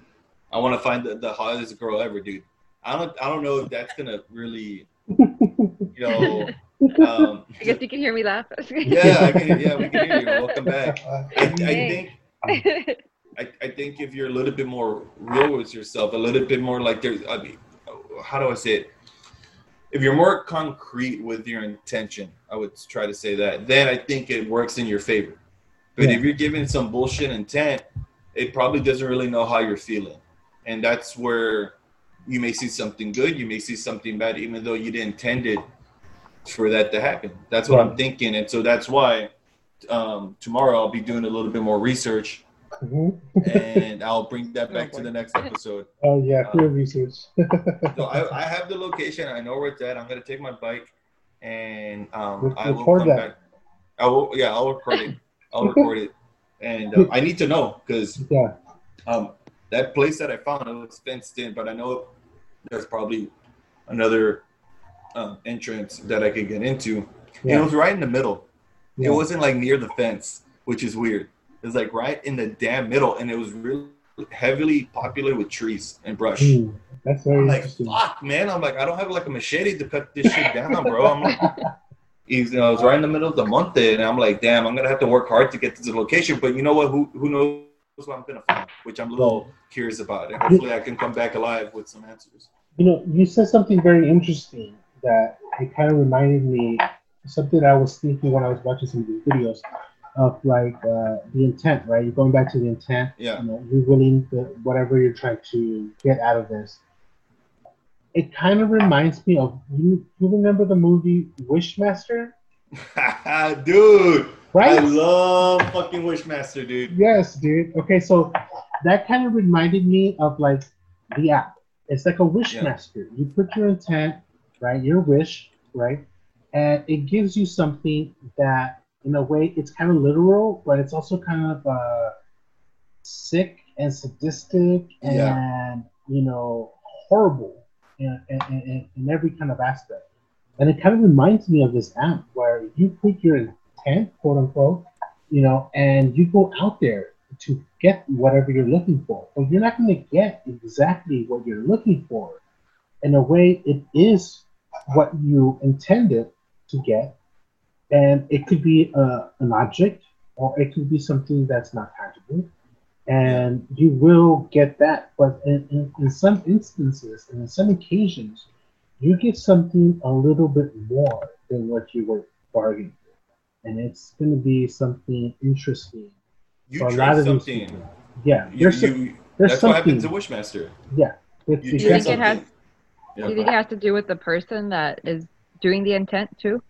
I want to find the, the hottest girl ever, dude. I don't, I don't know if that's gonna really, you know, um, I guess you can hear me laugh. yeah, I can, yeah, we can hear you. Welcome back. I, I think I, I think if you're a little bit more real with yourself, a little bit more like there's, I mean, how do I say it? If you're more concrete with your intention, I would try to say that, then I think it works in your favor. But Yeah. if you're giving some bullshit intent, it probably doesn't really know how you're feeling. And that's where you may see something good, you may see something bad, even though you didn't intend it for that to happen. That's what I'm thinking. And so that's why um, tomorrow I'll be doing a little bit more research Mhm. and I'll bring that back to the next episode. Oh yeah, field research. So I, I have the location. I know where it's at. I'm gonna take my bike and um, Re- I will record come that. back. I will, yeah, I'll record it. I'll record it, and uh, I need to know because Yeah. um, that place that I found it was fenced in, but I know there's probably another um, entrance that I could get into. And Yeah. it was right in the middle. Yeah. It wasn't like near the fence, which is weird. It was like right in the damn middle, and it was really heavily populated with trees and brush. That's very I'm like, fuck, man. I'm like, I don't have like a machete to cut this shit down, bro. I'm like, he's, you know, I was right in the middle of the month, and I'm like, damn, I'm gonna have to work hard to get to the location. But you know what? Who who knows what I'm gonna find? Which I'm a little curious about, and hopefully I can come back alive with some answers. You know, you said something very interesting that it kind of reminded me something I was thinking when I was watching some of these videos of like uh, the intent, right? You're going back to the intent. Yeah. You know, you're willing to whatever you're trying to get out of this. It kind of reminds me of you. You remember the movie Wishmaster, dude, right? I love fucking Wishmaster, dude. Yes, dude. Okay, so that kind of reminded me of like the app. It's like a Wishmaster. Yeah. You put your intent, right? Your wish, right? And it gives you something that, in a way, it's kind of literal, but it's also kind of uh, sick and sadistic and, Yeah. you know, horrible in, in, in, in every kind of aspect. And it kind of reminds me of this app where you put your intent, quote unquote, you know, and you go out there to get whatever you're looking for. But you're not going to get exactly what you're looking for. In a way, it is what you intended to get. And it could be uh, an object or it could be something that's not tangible. And you will get that. But in, in, in some instances and in some occasions, you get something a little bit more than what you were bargaining. And it's going to be something interesting You for a trade lot of these something. people. Yeah, You, there's, you, there's that's what something. happened to Wishmaster. yeah, it's You Do you trade think it has- something. Do you think it has to do with the person that is doing the intent too?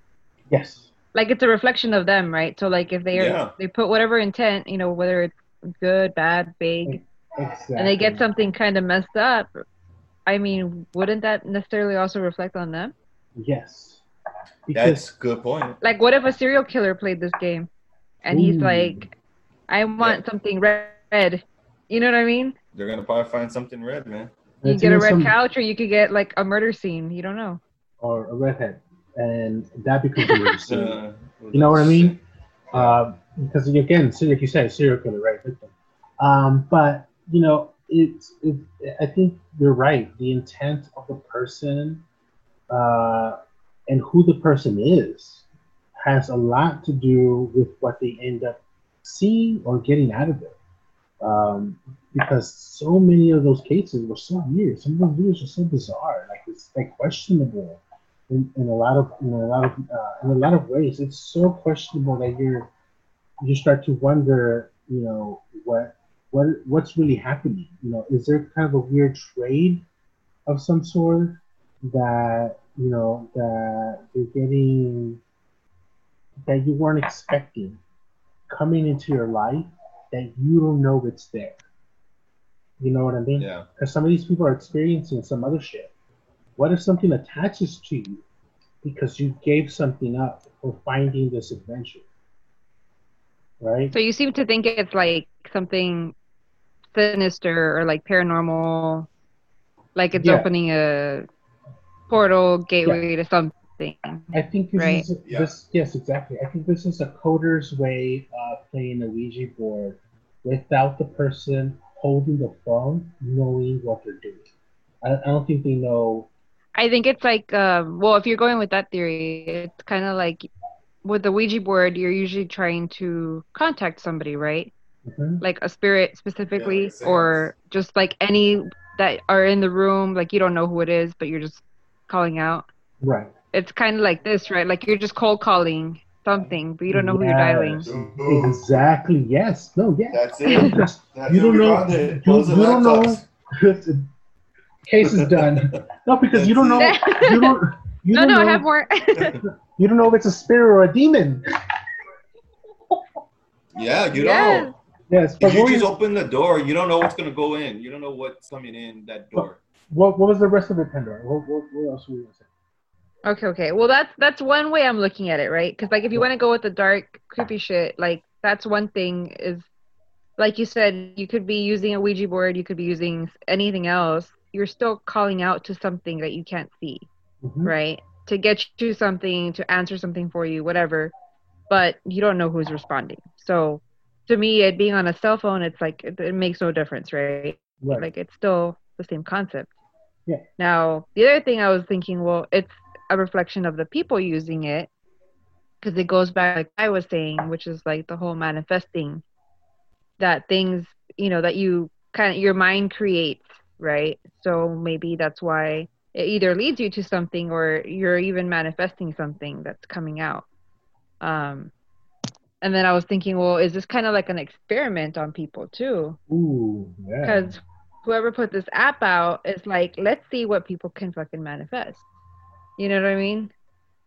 yes, Like it's a reflection of them, right? So like if they are Yeah. they put whatever intent, you know, whether it's good, bad, big, exactly. and they get something kind of messed up, I mean, wouldn't that necessarily also reflect on them? Yes, because That's a good point. Like what if a serial killer played this game and he's like, I want something red. You know what I mean? They're gonna probably find something red, man. You it's get a red some- couch or you could get like a murder scene. You don't know. or a redhead, and that becomes a weird scene. Uh, You know what I mean? Um, because again, so like you said, serial killer, right? Victim. Um, but you know, it's it, I think you're right. The intent of the person uh, and who the person is has a lot to do with what they end up seeing or getting out of it. Um, because so many of those cases were so weird. Some of those videos are so bizarre. Like it's like questionable in, in a lot of in a lot of uh, in a lot of ways. It's so questionable that you're you start to wonder, you know, what what what's really happening. You know, is there kind of a weird trade of some sort that you know that you're getting that you weren't expecting coming into your life that you don't know it's there. You know what I mean? Yeah. because some of these people are experiencing some other shit. What if something attaches to you because you gave something up for finding this adventure? Right? So you seem to think it's like something sinister or like paranormal, like it's Yeah. opening a portal gateway to something. I think this Right. is Yeah. this yes, exactly. I think this is a coder's way of playing a Ouija board without the person holding the phone knowing what they're doing. I, I don't think they know I think it's like, um, well, if you're going with that theory, it's kind of like with the Ouija board, you're usually trying to contact somebody, right? Mhm. Like a spirit specifically, Yeah, or just like any that are in the room, like you don't know who it is, but you're just calling out. right. It's kind of like this, right? Like you're just cold calling something, but you don't know who you're dialing. Yes. Exactly. Yes. No. Yes. That's it. That's You don't know- found you- you don't know- Case is done. No, because you don't know. You don't. You no, don't no, know, I have more. You don't know if it's a spirit or a demon. Yeah, you Yes. don't. Yes, but If you what, just open the door, you don't know what's gonna go in. You don't know what's coming in that door. What, what was the rest of it, Pandora? What, what, what else were you gonna say? Okay, okay. Well, that's that's one way I'm looking at it, right? Because like if you want to go with the dark, creepy shit, like that's one thing. Is like you said, you could be using a Ouija board, you could be using anything else. You're still calling out to something that you can't see, Mhm. right? To get you something, to answer something for you, whatever. But you don't know who's responding. So to me, it being on a cell phone, it's like it, it makes no difference, right? Right. Like it's still the same concept. Yeah. Now, the other thing I was thinking, well, it's a reflection of the people using it because it goes back like I was saying, which is like the whole manifesting that things, you know, that you kind of your mind creates, right? So maybe that's why it either leads you to something or you're even manifesting something that's coming out. Um and then I was thinking, well, is this kind of like an experiment on people too? Ooh, yeah. because whoever put this app out is like let's see what people can fucking manifest you know what i mean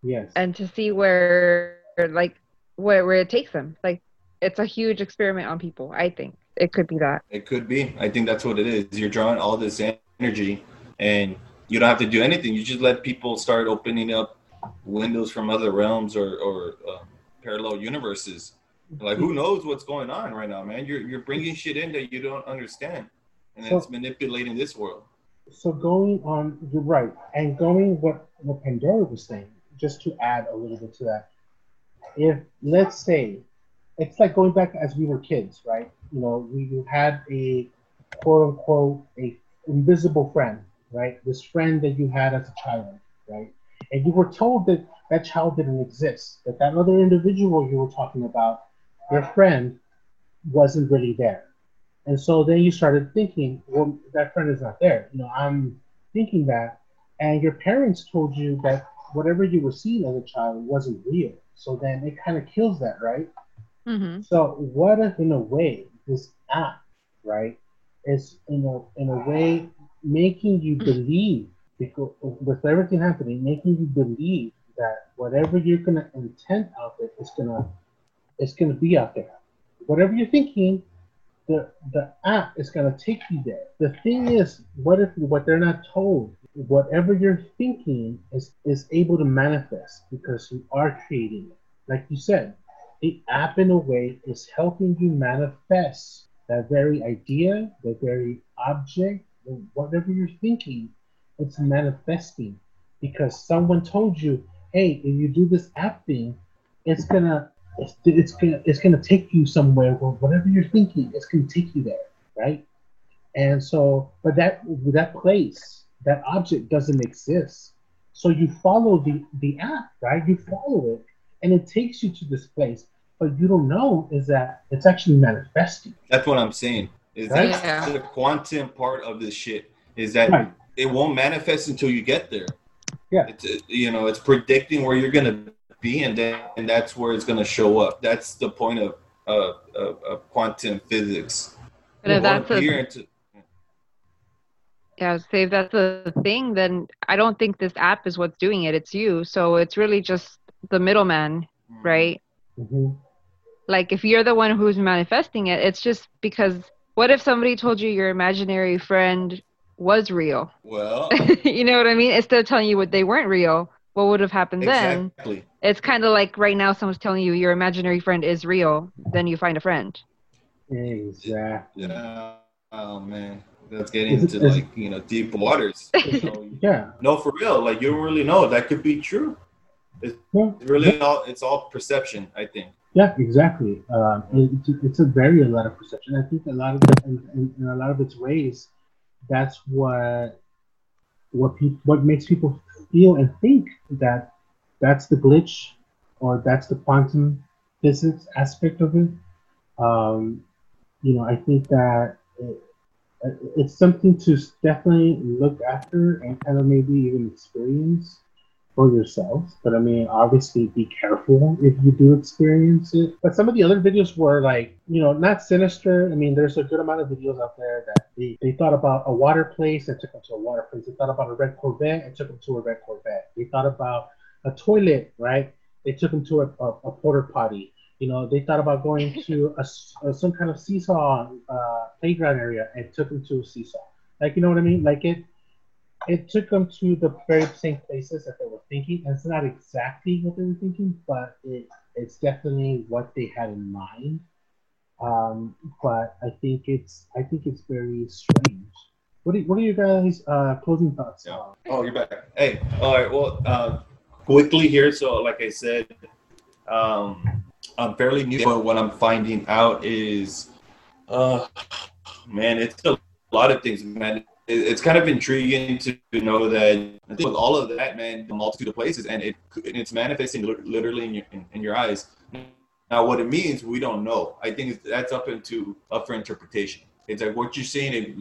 yes. and to see where like where, where it takes them like it's a huge experiment on people i think it could be that It could be. I think that's what it is. You're drawing all this energy, and you don't have to do anything. You just let people start opening up windows from other realms or, or um, parallel universes. Like, who knows what's going on right now, man? You're you're bringing shit in that you don't understand, and So- it's manipulating this world. so going on, you're right, and going what what Pandora was saying. Just to add a little bit to that, if let's say it's like going back as we were kids, right? You know, we had a quote unquote a invisible friend, right? This friend that you had as a child, right? And you were told that that child didn't exist, that that other individual you were talking about, your friend, wasn't really there. And so then you started thinking, well, that friend is not there. You know, I'm thinking that, and your parents told you that whatever you were seeing as a child wasn't real. So then it kind of kills that, right? mm-hmm. So what if, in a way, this app, right, is in a in a way making you believe because with everything happening, making you believe that whatever you're gonna intend out there is gonna is gonna be out there. Whatever you're thinking, the the app is gonna take you there. The thing is, what if what they're not told? Whatever you're thinking is is able to manifest because you are creating it. Like you said, the app in a way is helping you manifest that very idea, that very object, whatever you're thinking, it's manifesting because someone told you, hey, if you do this app thing, it's gonna it's, it's gonna it's gonna take you somewhere where whatever you're thinking, it's gonna take you there, right? And so, but that that place, that object doesn't exist. So you follow the the app, right? You follow it, and it takes you to this place. But you don't know is that it's actually manifesting. That's what I'm saying. Is Right? that Yeah. the quantum part of this shit? Is that Right. it won't manifest until you get there. Yeah. It's uh, you know it's predicting where you're gonna be, and then and that's where it's gonna show up. That's the point of uh, of, of quantum physics. but if You that's a, into- yeah say if that's the thing then i don't think this app is what's doing it. It's you. So it's really just the middleman right? Hmm like if you're the one who's manifesting it it's just because what if somebody told you your imaginary friend was real? Well, you know what i mean? Instead of telling you what they weren't real what would have happened then exactly. it's kind of like right now someone's telling you your imaginary friend is real then you find a friend Exactly. Yeah. Oh man, that's getting Is into like you know deep waters. So, Yeah. no, for real. Like you don't really know. That could be true. Yeah. It's really all. It's all perception. I think. Yeah, exactly. Um, it's, a, it's a very a lot of perception. I think a lot of it, in, in, in a lot of its ways, that's what what people what makes people feel and think that that's the glitch or that's the quantum physics aspect of it. Um, you know, I think that it, it's something to definitely look after and kind of maybe even experience for yourself. But I mean, obviously, be careful if you do experience it. But some of the other videos were like, you know, not sinister. I mean, there's a good amount of videos out there that they, they thought about a water place and took them to a water place. They thought about a red Corvette and took them to a red Corvette. They thought about a toilet, right? They took them to a, a, a porter potty. You know, they thought about going to a, a- some kind of seesaw uh, playground area and took them to a seesaw. Like, you know what I mean? Like it, it took them to the very same places that they were thinking. And it's not exactly what they were thinking, but it, it's definitely what they had in mind. Um, but I think it's I think it's very strange. What are, what are your guys' uh, closing thoughts? Yeah. Oh, you're back. Hey, all right. Well, uh, quickly here. So, like I said, um, I'm fairly new. But what I'm finding out is, uh, man, it's a lot of things, man. It's kind of intriguing to know that I think with all of that, man, the multitude of places, and it it's manifesting literally in your in, in your eyes. Now, what it means, we don't know. I think that's up into up for interpretation. It's like what you're saying, it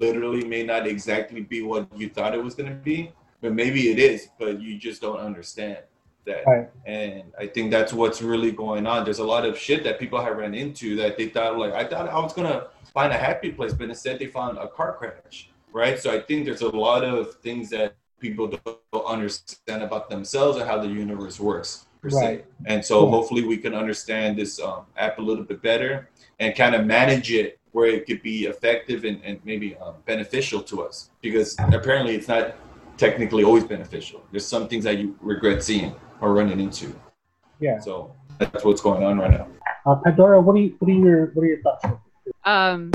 literally may not exactly be what you thought it was going to be, but maybe it is, but you just don't understand that. Right. And I think that's what's really going on. There's a lot of shit that people have run into that they thought, like, I thought I was going to find a happy place, but instead they found a car crash, right? So I think there's a lot of things that people don't understand about themselves and how the universe works per right. se. And so hopefully we can understand this um, app a little bit better and kind of manage it where it could be effective and, and maybe um, beneficial to us because apparently it's not technically always beneficial. There's some things that you regret seeing or running into. Yeah. So that's what's going on right now. Uh, Pandora, what are you, what are your what are your thoughts? Um,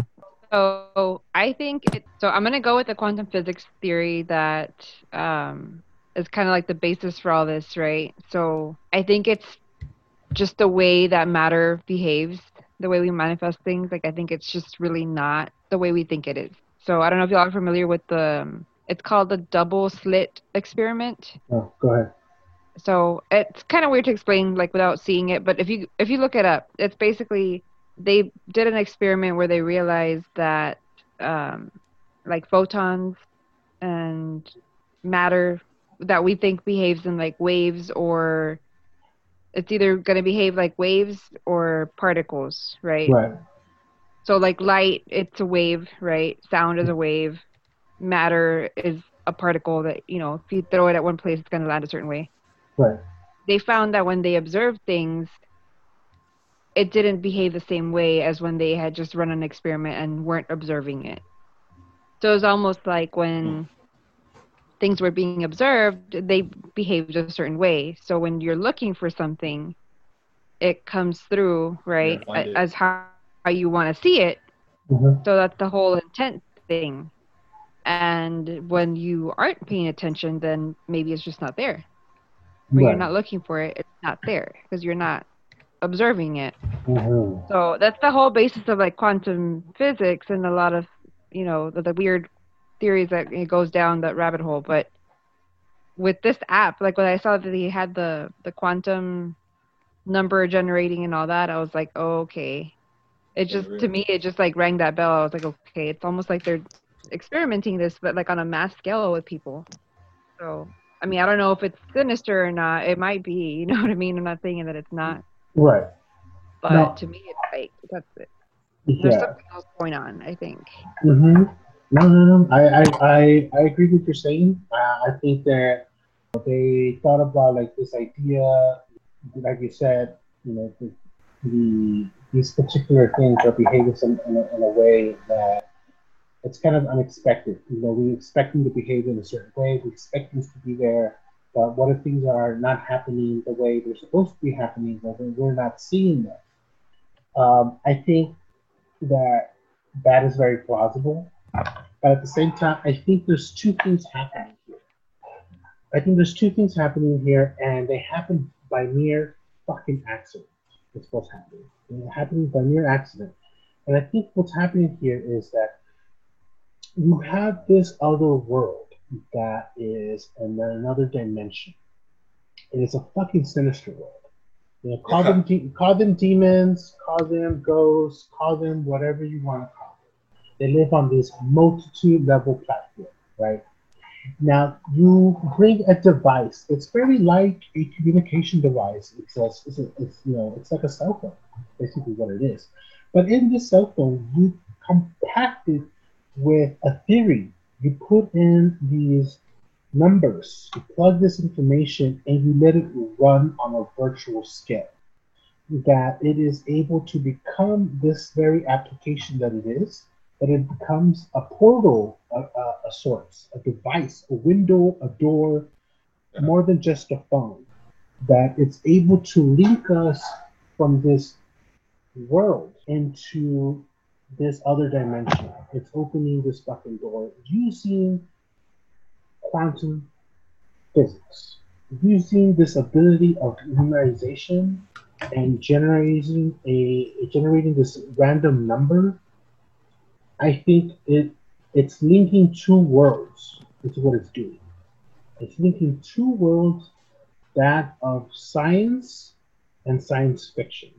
so I think it, so. I'm gonna go with the quantum physics theory that um, is kind of like the basis for all this, right? So I think it's just the way that matter behaves, the way we manifest things. Like I think it's just really not the way we think it is. So I don't know if y'all are familiar with the. Um, it's called the double slit experiment. Oh, go ahead. So it's kind of weird to explain like without seeing it, but if you if you look it up, it's basically they did an experiment where they realized that um, like photons and matter that we think behaves in like waves or it's either going to behave like waves or particles, right? Right. So like light, it's a wave, right? Sound is a wave. Matter is a particle that, you know, if you throw it at one place, it's going to land a certain way. Right. They found that when they observed things, it didn't behave the same way as when they had just run an experiment and weren't observing it. So it's almost like when things were being observed, they behaved a certain way. So when you're looking for something, it comes through, right, as how, how you want to see it. Mm-hmm. So that's the whole intent thing. And when you aren't paying attention, then maybe it's just not there. When right. you're not looking for it, it's not there because you're not observing it. Mm-hmm. So that's the whole basis of like quantum physics and a lot of, you know, the, the weird theories that it goes down that rabbit hole. But with this app, like when I saw that he had the the quantum number generating and all that, I was like, oh, okay. It just to me, it just like rang that bell. I was like, okay, it's almost like they're experimenting this, but like on a mass scale with people. So I mean, I don't know if it's sinister or not. It might be. You know what I mean? I'm not saying that it's not. Right. But to me, it's like that's it. There's something else going on. I think. Mm-hmm. No, no, no. I, I, I, I agree with what you're saying. Uh, I think that they thought about like this idea, like you said, you know, the, the these particular things are behaving in, in, a, in a way that it's kind of unexpected. You know, we expect them to behave in a certain way. We expect things to be there, but what if things are not happening the way they're supposed to be happening, but we're not seeing them? Um, I think that that is very plausible. But at the same time, I think there's two things happening here. I think there's two things happening here, and they happen by mere fucking accident. It's what's happening. They're happening by mere accident. And I think what's happening here is that you have this other world that is in another dimension. And it's a fucking sinister world. You know, call them de- call them demons, call them ghosts, call them whatever you want to call them. they live on this multitude level platform, right? Now you bring a device. It's very like a communication device. It's, a, it's, a, it's you know it's like a cell phone, basically what it is. But in this cell phone, you compact it with a theory. You put in these numbers, you plug this information, and you let it run on a virtual scale. That it is able to become this very application that it is that it becomes a portal, a, a, a source, a device, a window, a door, more than just a phone. That it's able to link us from this world into this other dimension. It's opening this fucking door using quantum physics, using this ability of numerization and generating a generating this random number. I think it it's linking two worlds. It's what it's doing. It's linking two worlds, that of science and science fiction.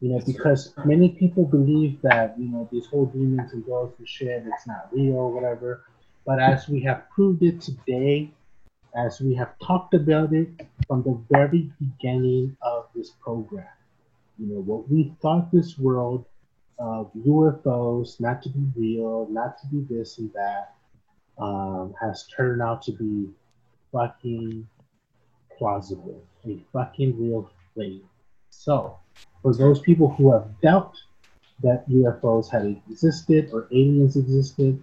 You know, because many people believe that, you know, these whole demons and ghosts and shit, it's not real, whatever. But as we have proved it today, as we have talked about it from the very beginning of this program, you know, what we thought this world of UFOs not to be real, not to be this and that, um, has turned out to be fucking plausible, a fucking real thing. So, for those people who have doubt that UFOs had existed or aliens existed,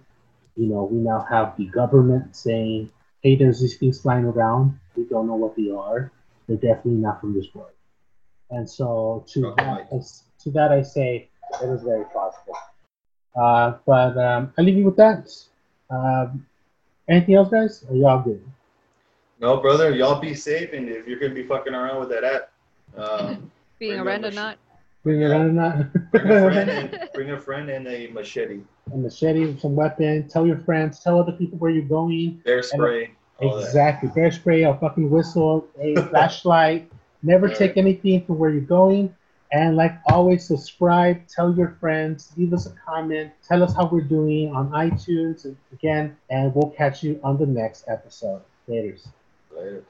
you know, we now have the government saying, hey, there's these things flying around. We don't know what they are. They're definitely not from this world. And so to Okay. that, to that I say it is very plausible. Uh, but um, I leave you with that. Um, anything else, guys? Are y'all good? No, brother, y'all be safe, and if you're gonna be fucking around with that app, um, Being Bring a Randonaut. Bring it on or bring a friend and bring a friend and a machete, a machete, with some weapon. Tell your friends. Tell other people where you're going. bear spray, all that. Exactly. Bear spray, a fucking whistle, a flashlight. Never Alright. take anything from where you're going. And like always, subscribe, tell your friends, leave us a comment, tell us how we're doing on iTunes again, and we'll catch you on the next episode. Laters. Later.